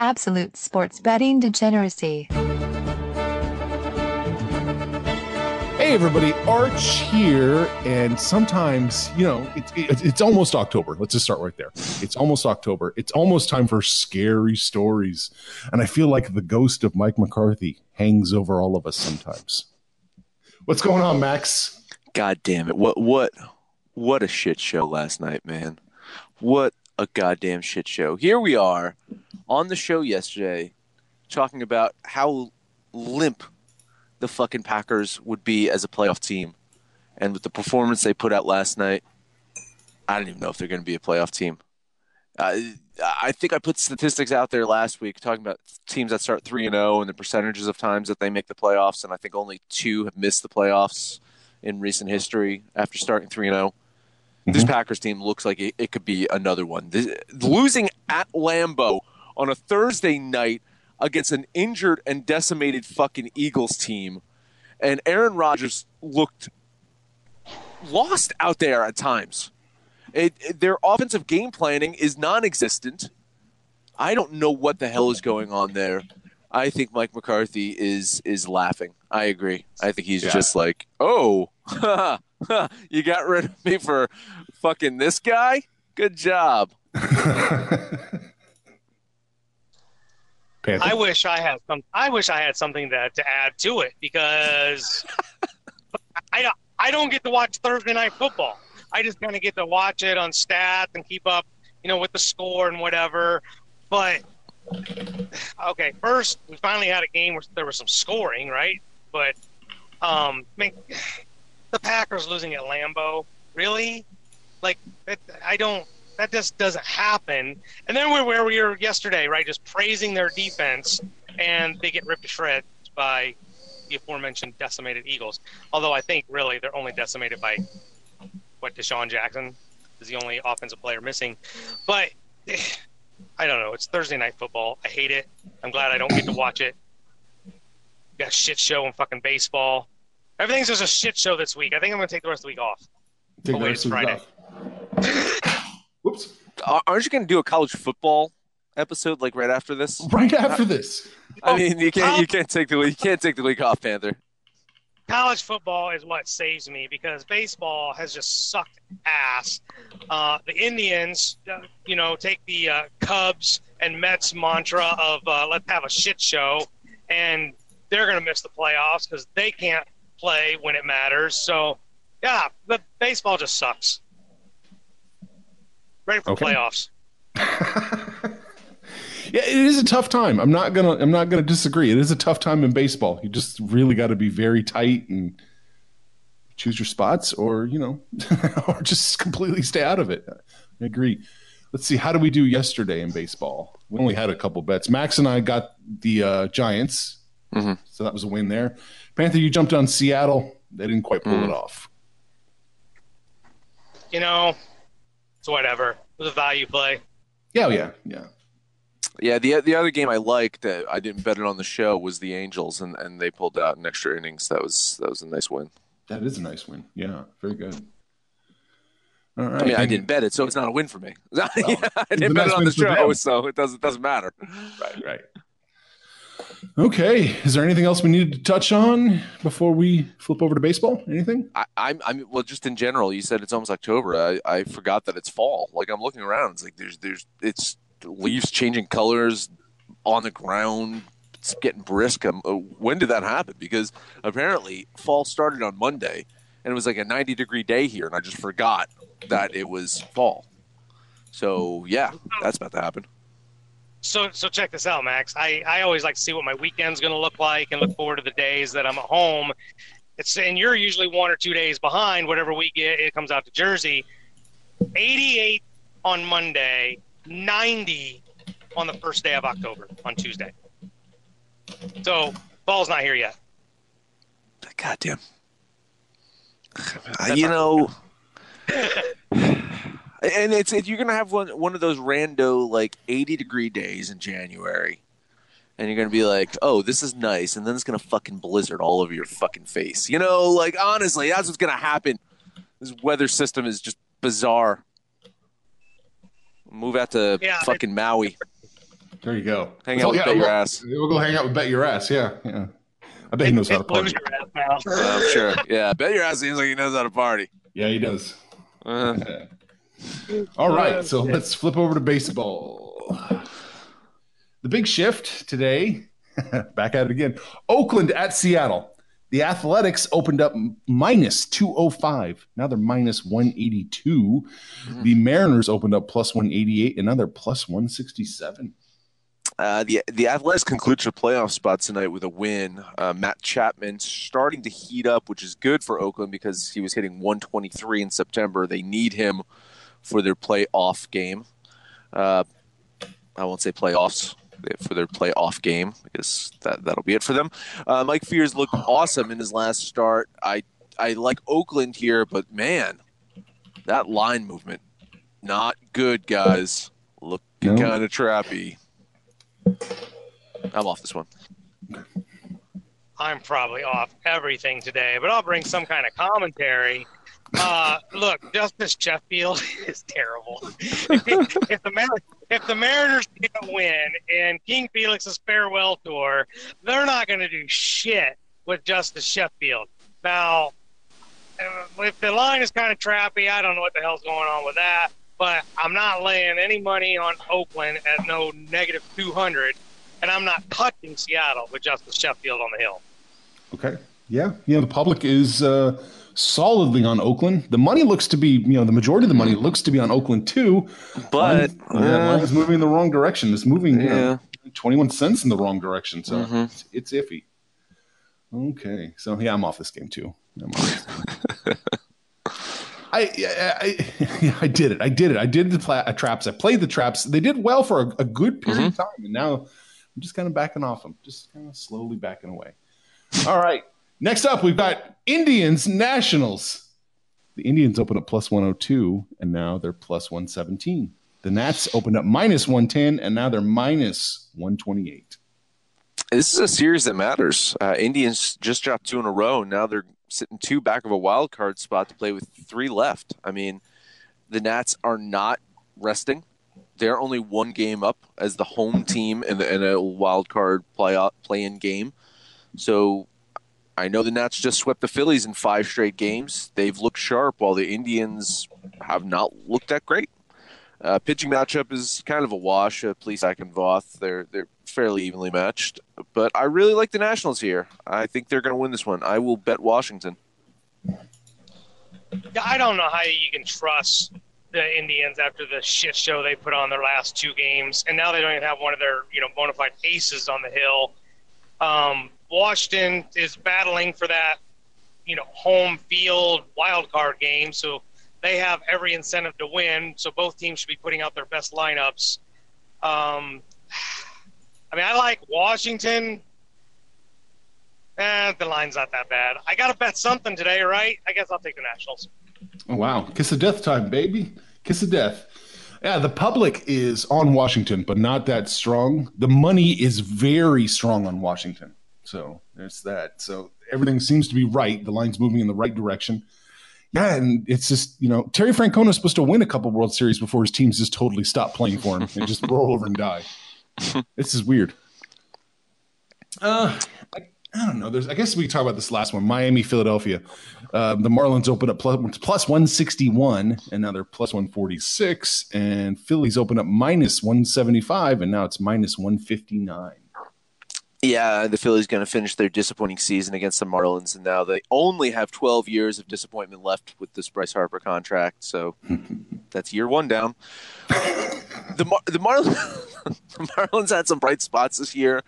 Absolute sports betting degeneracy. Hey, everybody, Arch here. And sometimes, you know, it, it, it's almost October. Let's just start right there. It's almost October. It's almost time for scary stories. And I feel like the ghost of Mike McCarthy hangs over all of us sometimes. What's going on, Max? God damn it. What, what, what a shit show last night, man. What a goddamn shit show. Here we are on the show yesterday talking about how limp the fucking Packers would be as a playoff team. And with the performance they put out last night, I don't even know if they're going to be a playoff team. I think I put statistics out there last week talking about teams that start 3 and 0 and the percentages of times that they make the playoffs and I think only 2 have missed the playoffs in recent history after starting 3 and 0. Mm-hmm. This Packers team looks like it, it could be another one. This, losing at Lambeau on a Thursday night against an injured and decimated fucking Eagles team. And Aaron Rodgers looked lost out there at times. It, it, their offensive game planning is non existent. I don't know what the hell is going on there. I think Mike McCarthy is is laughing. I agree. I think he's yeah. just like, oh, you got rid of me for fucking this guy? Good job. Panther. I wish I had some. I wish I had something to, to add to it because I don't. I don't get to watch Thursday night football. I just kind of get to watch it on stats and keep up, you know, with the score and whatever. But okay, first we finally had a game where there was some scoring, right? But um, I mean, the Packers losing at Lambeau, really? Like, it, I don't that just doesn't happen. And then we're where we were yesterday, right? Just praising their defense, and they get ripped to shreds by the aforementioned decimated Eagles. Although I think really they're only decimated by what DeSean Jackson is the only offensive player missing. But I don't know. It's Thursday night football. I hate it. I'm glad I don't get to watch it. got shit show in fucking baseball. Everything's just a shit show this week. I think I'm going to take the rest of the week off. Take oh, wait, it's Friday. Whoops. Aren't you going to do a college football episode like right after this? Right after this. I mean, you can't you can't take the you can't take the week off, Panther. College football is what saves me because baseball has just sucked ass. Uh, the Indians, uh, you know, take the uh, Cubs and Mets mantra of uh, let's have a shit show, and they're going to miss the playoffs because they can't play when it matters. So, yeah, the baseball just sucks. Ready for okay. playoffs. yeah, it is a tough time. I'm not gonna I'm not gonna disagree. It is a tough time in baseball. You just really got to be very tight and choose your spots, or you know, or just completely stay out of it. I agree. Let's see. How do we do yesterday in baseball? We only had a couple bets. Max and I got the uh, Giants, mm-hmm. so that was a win there. Panther, you jumped on Seattle. They didn't quite pull mm. it off. You know, it's whatever. It was a value play. Yeah, yeah, yeah. Yeah, the the other game I liked that I didn't bet it on the show was the Angels, and, and they pulled out in extra innings. That was that was a nice win. That is a nice win. Yeah, very good. All right. I mean, I didn't bet it, so it's not a win for me. Well, I didn't bet it on the show, so it doesn't doesn't matter. Right, right. Okay. Is there anything else we needed to touch on before we flip over to baseball? Anything? I, I'm, I'm well, just in general. You said it's almost October. I, I forgot that it's fall. Like I'm looking around. It's like there's, there's, it's leaves changing colors on the ground. It's getting brisk. Um, uh, when did that happen? Because apparently fall started on Monday, and it was like a 90 degree day here, and I just forgot that it was fall. So yeah, that's about to happen so so check this out, Max. I, I always like to see what my weekend's going to look like and look forward to the days that I'm at home. It's and you're usually one or two days behind. Whatever we get, it comes out to Jersey. 88 on Monday, 90 on the first day of October on Tuesday. So ball's not here yet. Goddamn. Uh, you know, and it's it, you're gonna have one one of those rando like 80 degree days in January, and you're gonna be like, oh, this is nice, and then it's gonna fucking blizzard all over your fucking face. You know, like honestly, that's what's gonna happen. This weather system is just bizarre. Move out to Yeah, fucking Maui. There you go. Hang So, out with yeah, Bet Your we'll- Ass. We'll go hang out with Bet Your Ass. Yeah, yeah. I bet he knows how to It blows party. your ass now. I'm sure. Yeah, Bet Your Ass seems like he knows how to party. Yeah, he does. Uh, All right, so let's flip over to baseball. The big shift today, back at it again. Oakland at Seattle. The Athletics opened up minus 205. Now they're minus 182. The Mariners opened up plus 188, and now they're plus 167. Uh, the the Athletics conclude their playoff spot tonight with a win. Uh, Matt Chapman starting to heat up, which is good for Oakland because he was hitting 123 in September. They need him for their playoff game. Uh, I won't say playoffs for their playoff game because that that'll be it for them. Uh, Mike Fiers looked awesome in his last start. I I like Oakland here, but man, that line movement not good, guys. Looking No. kind of trappy. I'm off this one. I'm probably off everything today, but I'll bring some kind of commentary. Uh, look, Justus Sheffield is terrible. if the Mar- if the Mariners can't win and King Felix's farewell tour, they're not going to do shit with Justus Sheffield. Now, uh, if the line is kind of trappy, I don't know what the hell's going on with that. But I'm not laying any money on Oakland at no negative 200, and I'm not touching Seattle with Justus Sheffield on the hill. Okay. Yeah. Yeah. The public is uh, solidly on Oakland. The money looks to be, you know, the majority of the money looks to be on Oakland too. But line, yeah, is moving in the wrong direction. It's moving, you know, Yeah. 21 cents in the wrong direction. So Mhm. it's, it's iffy. Okay. So yeah, I'm off this game too. This game. I, I, I, I did it. I did it. I did the pla- uh, traps. I played the traps. They did well for a, a good period of time, and now I'm just kind of backing off them. Just kind of slowly backing away. All right. Next up, we've got Indians Nationals. The Indians opened up plus 102, and now they're plus 117. The Nats opened up minus 110, and now they're minus 128. this is a series that matters. Uh, Indians just dropped two in a row. Now they're sitting two back of a wild card spot to play with three left. I mean, the Nats are not resting. They're only one game up as the home team in, the, in a wild card play play-in game. So I know the Nats just swept the Phillies in five straight games. They've looked sharp, while the Indians have not looked that great. Uh, pitching matchup is kind of a wash. Uh, Plesac and Voth, they're they're fairly evenly matched. But I really like the Nationals here. I think they're going to win this one. I will bet Washington. Yeah, I don't know how you can trust the Indians after the shit show they put on their last two games, and now they don't even have one of their you know bona fide aces on the hill. Um, Washington is battling for that you know home field wild card game, so they have every incentive to win. So both teams should be putting out their best lineups. Um, I mean, I like Washington. Eh, the line's not that bad. I got to bet something today, right? I guess I'll take the Nationals. Oh, wow. Kiss of death time, baby. Kiss of death. Yeah, the public is on Washington, but not that strong. The money is very strong on Washington. So there's that. So everything seems to be right. The line's moving in the right direction. Yeah, and it's just, you know, Terry Francona is supposed to win a couple World Series before his teams just totally stop playing for him and just roll over and die. This is weird. Uh, I, I don't know. There's, I guess we can talk about this last one Miami, Philadelphia. Um, the Marlins opened up plus, plus 161, and now they're plus 146. And Phillies opened up minus 175, and now it's minus 159. Yeah, the Phillies going to finish their disappointing season against the Marlins, and now they only have 12 years of disappointment left with this Bryce Harper contract. So that's year one down. the Mar- the Marlins the Marlins had some bright spots this year.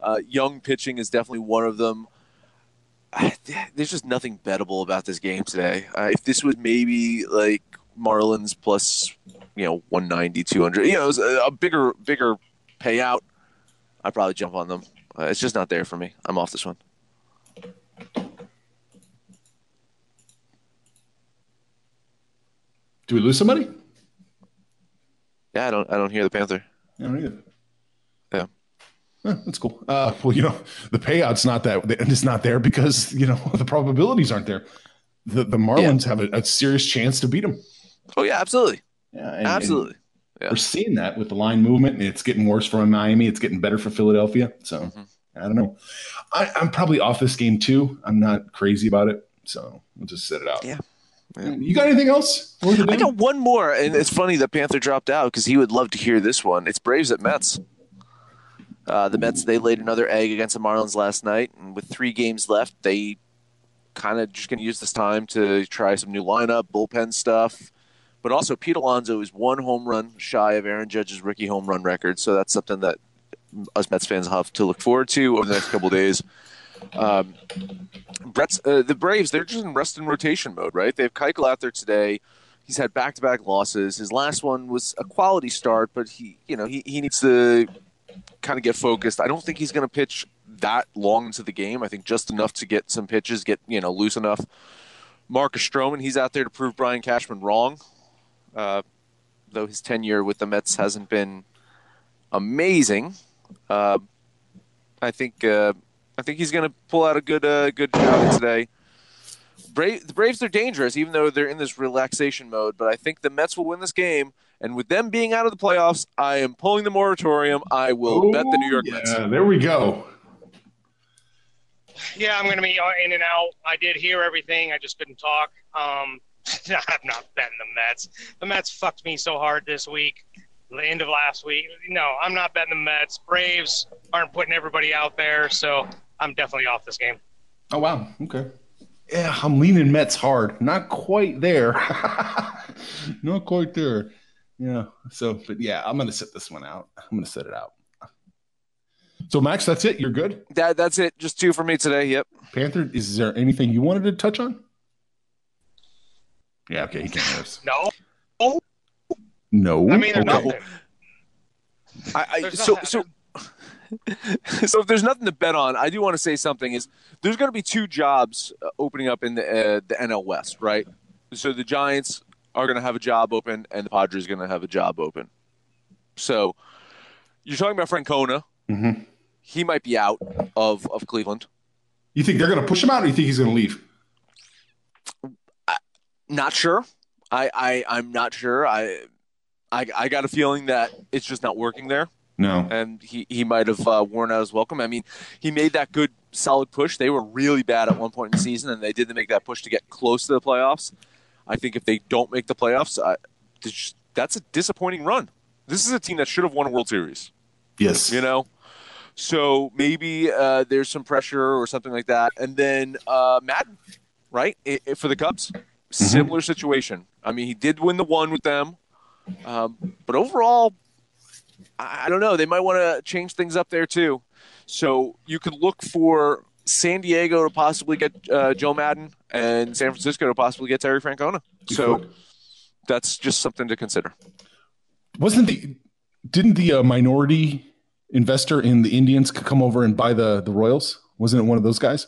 Uh, young pitching is definitely one of them. I, there's just nothing bettable about this game today. Uh, if this was maybe like Marlins plus, you know, 190, 200, you know, it was a, a bigger, bigger pay out, I'd probably jump on them. Uh, it's just not there for me. I'm off this one. Do we lose somebody? Yeah, I don't. I don't hear the Panther. I don't either. Yeah. Eh, that's cool. Uh, well, you know, the payout's not that it's not there because you know the probabilities aren't there. The the Marlins have a, a serious chance to beat them. Oh yeah, absolutely, Yeah, and- and absolutely. Yeah. We're seeing that with the line movement, it's getting worse for Miami. It's getting better for Philadelphia. So Mm-hmm. I don't know. I, I'm probably off this game too. I'm not crazy about it, so we'll just sit it out. Yeah. You got anything else? I got one more, and it's funny that Panther dropped out because he would love to hear this one. It's Braves at Mets. Uh, the Mets they laid another egg against the Marlins last night, and with three games left, they kind of just going to use this time to try some new lineup, bullpen stuff. But also, Pete Alonso is one home run shy of Aaron Judge's rookie home run record, so that's something that us Mets fans have to look forward to over the next couple days. Um, Brett's uh, the Braves they're just in rest and rotation mode, right? They have Keuchel out there today. He's had back-to-back losses. His last one was a quality start, but he, you know, he, he needs to kind of get focused. I don't think he's going to pitch that long into the game. I think just enough to get some pitches, get you know loose enough. Marcus Stroman, he's out there to prove Brian Cashman wrong. Uh, though his tenure with the Mets hasn't been amazing, uh, I think uh, I think he's going to pull out a good uh, good job today. Brave, the Braves are dangerous, even though they're in this relaxation mode. But I think the Mets will win this game. And with them being out of the playoffs, I am pulling the moratorium. I will bet the New York yeah, Mets. there we go. Yeah, I'm going to be uh, in and out. I did hear everything. I just couldn't talk. Um, I'm not betting the Mets. The Mets fucked me so hard this week. The end of last week. No, I'm not betting the Mets. Braves aren't putting everybody out there, so I'm definitely off this game. Oh wow. Okay. Yeah, I'm leaning Mets hard. Not quite there. Not quite there. Yeah. So, but yeah, I'm gonna sit this one out. I'm gonna sit it out. So, Max, that's it. You're good. That, that's it. Just two for me today. Yep. Panther, is there anything you wanted to touch on? Yeah. Okay. He can't hear us. No, No. I mean there's Okay. nothing. I, I, There's so nothing. so so if there's nothing to bet on, I do want to say something. Is there's going to be two jobs uh, opening up in the uh, the NL West, right? So the Giants are going to have a job open, and the Padres are going to have a job open. So you're talking about Francona. Mhm. He might be out of of Cleveland. You think they're gonna push him out, or you think he's gonna leave? Not sure. I, I I'm not sure. I, I I got a feeling that it's just not working there. No. and he, he might have uh, worn out his welcome. I mean, he made that good, solid push. They were really bad at one point in the season, and they did make that push to get close to the playoffs. I think if they don't make the playoffs, I, that's a disappointing run. This is a team that should have won a World Series, Yes. you know? So maybe uh, there's some pressure or something like that. And then uh, Maddon, right? I i for the Cubs, similar situation. I mean, he did win the one with them, um, but overall, I I don't know. They might want to change things up there too. So you could look for San Diego to possibly get uh, Joe Maddon and San Francisco to possibly get Terry Francona. So that's just something to consider. Wasn't the didn't the uh, minority investor in the Indians come over and buy the the Royals? Wasn't it one of those guys?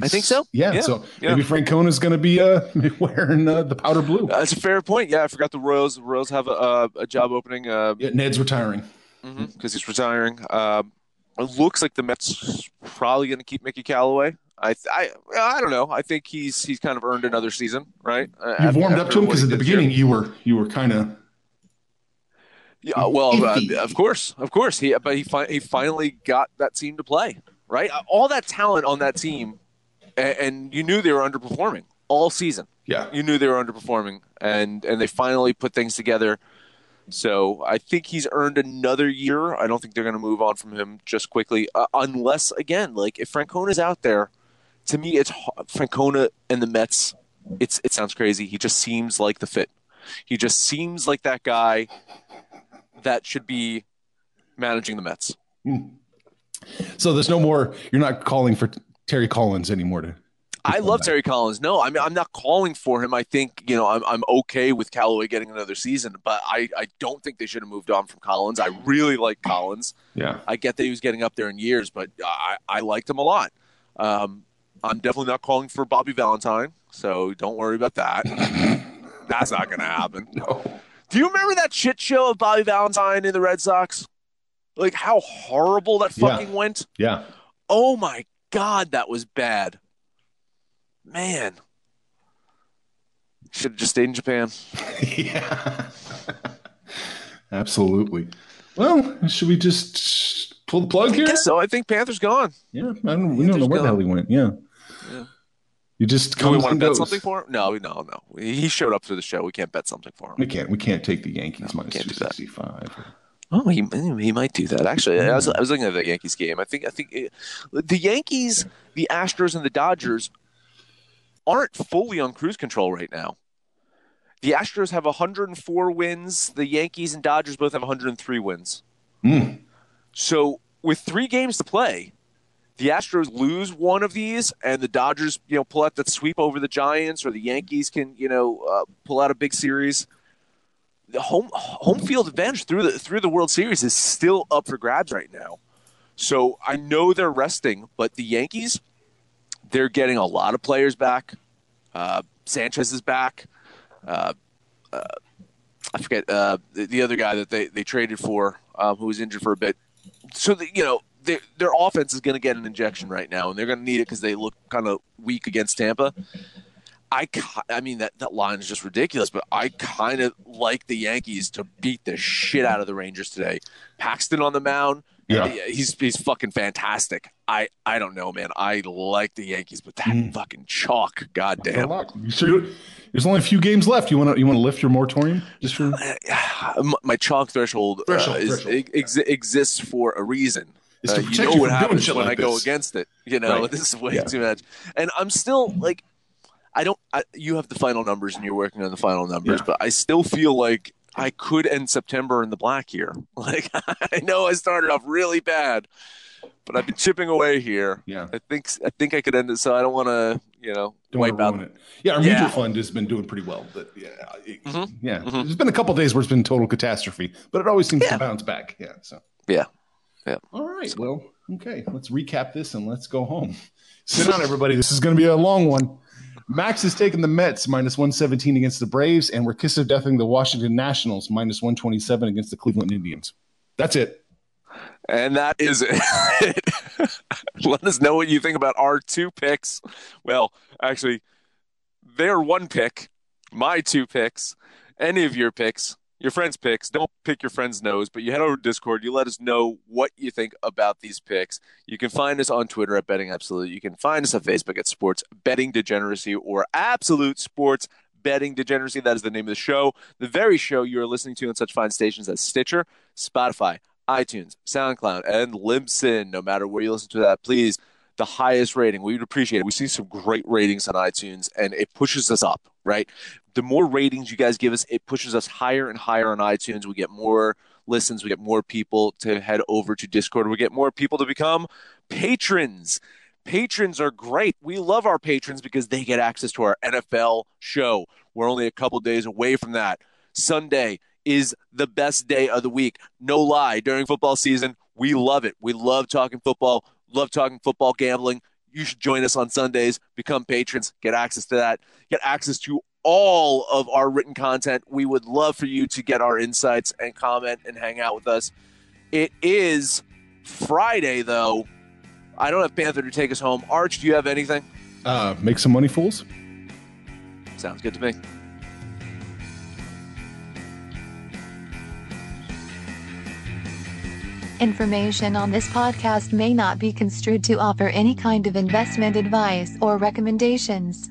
I think so. Yeah. Yeah. So Yeah. maybe is going to be uh, wearing uh, the powder blue. That's a fair point. Yeah, I forgot the Royals. The Royals have a, a, job opening uh, Yeah, Ned's retiring. because he's retiring. Um, it looks like the Mets probably going to keep Mickey Callaway. I, I I don't know. I think he's he's kind of earned another season, right? Uh, You've after- warmed up to him because at the this year. beginning you were you were kind of Yeah, well, uh, of course, of course. He, but he, fi- he finally got that team to play, right? All that talent on that team, and, and you knew they were underperforming all season. yeah. You knew they were underperforming, and and they finally put things together. So I think he's earned another year. I don't think they're going to move on from him just quickly, uh, unless again, like if Francona's out there, to me, it's Francona and the Mets. It's it sounds crazy. He just seems like the fit. He just seems like that guy that should be managing the Mets. So there's no more. You're not calling for Terry Collins anymore to I love Terry Collins. No, I mean I'm not calling for him. I think you know I'm I'm okay with Callaway getting another season, but I I don't think they should have moved on from Collins. I really like Collins. Yeah. I get that he was getting up there in years, but I I liked him a lot. Um, I'm definitely not calling for Bobby Valentine, so don't worry about that. That's not going to happen. No. Do you remember that shit show of Bobby Valentine in the Red Sox? Like how horrible that Yeah. fucking went. Yeah. Oh my god, that was bad. Man. Should have just stayed in Japan. yeah. Absolutely. Well, should we just pull the plug here? I guess so. I think Panthers gone. Yeah. I don't, we don't know where the hell he went. Yeah. Yeah. You just Do we want to bet goes. something for him? No, no, no. He showed up for the show. We can't bet something for him. We can't. We can't take the Yankees minus can't two sixty five. Oh, he he might do that. Actually, I was I was looking at the Yankees game. I think I think it, the Yankees, the Astros, and the Dodgers aren't fully on cruise control right now. The Astros have 104 wins. The Yankees and Dodgers both have 103 wins. Mm. So with three games to play, the Astros lose one of these, and the Dodgers, you know, pull out that sweep over the Giants, or the Yankees can, you know, uh, pull out a big series. The home home field advantage through the through the World Series is still up for grabs right now. So I know they're resting, but the Yankees, they're getting a lot of players back. Uh, Sanchez is back. Uh, uh, I forget uh, the, the other guy that they, they traded for, um, who was injured for a bit. So the, you know their their offense is going to get an injection right now, and they're going to need it because they look kind of weak against Tampa. I, I mean that, that line is just ridiculous, but I kind of like the Yankees to beat the shit out of the Rangers today. Paxton on the mound, Yeah. he's he's fucking fantastic. I I don't know, man. I like the Yankees, but that Mm. fucking chalk, goddamn. Sure? There's only a few games left. You want to? You want to lift your moratorium just for? My- my chalk threshold, uh, is, threshold. ex- exists for a reason. Uh, you know you what happens when like I go against it. You know, Right. this is way Yeah. too much. And I'm still like, I don't. I, you have the final numbers, and you're working on the final numbers, Yeah. but I still feel like I could end September in the black here. Like I know I started off really bad, but I've been chipping away here. Yeah. I think I think I could end it. So I don't want to, you know, Don't wipe out. it. Yeah, our Yeah. mutual fund has been doing pretty well, but yeah, it- Mhm. yeah. Mhm. There's been a couple days where it's been total catastrophe, but it always seems Yeah. to bounce back. Yeah. So. Yeah. Yeah. All right. Well, okay. Let's recap this and let's go home. Sit down, everybody. This is going to be a long one. Max is taking the Mets minus 117 against the Braves, and we're kiss of deathing the Washington Nationals minus 127 against the Cleveland Indians. That's it. And that is it. Let us know what you think about our two picks. Well, actually, their one pick, my two picks, any of your picks, your friends' picks. Don't pick your friend's nose, but you head over to Discord. You let us know what you think about these picks. You can find us on Twitter at Betting Absolute. You can find us on Facebook at Sports Betting Degeneracy or Absolute Sports Betting Degeneracy. That is the name of the show. The very show you are listening to on such fine stations as Stitcher, Spotify, iTunes, SoundCloud, and Libsyn. No matter where you listen to that, please, the highest rating. We would appreciate it. We see some great ratings on iTunes, and it pushes us up, right? The more ratings you guys give us, it pushes us higher and higher on iTunes. We get more listens, we get more people to head over to Discord, we get more people to become patrons. Patrons are great. We love our patrons because they get access to our NFL show. We're only a couple days away from that. Sunday is the best day of the week. No lie. During football season, we love it. We love talking football, love talking football gambling. You should join us on Sundays, become patrons, get access to that, get access to all of our written content. We would love for you to get our insights and comment and hang out with us. It is Friday, though. I don't have Panther to take us home. Arch, do you have anything? Uh, make some money, fools. Sounds good to me. Information on this podcast may not be construed to offer any kind of investment advice or recommendations.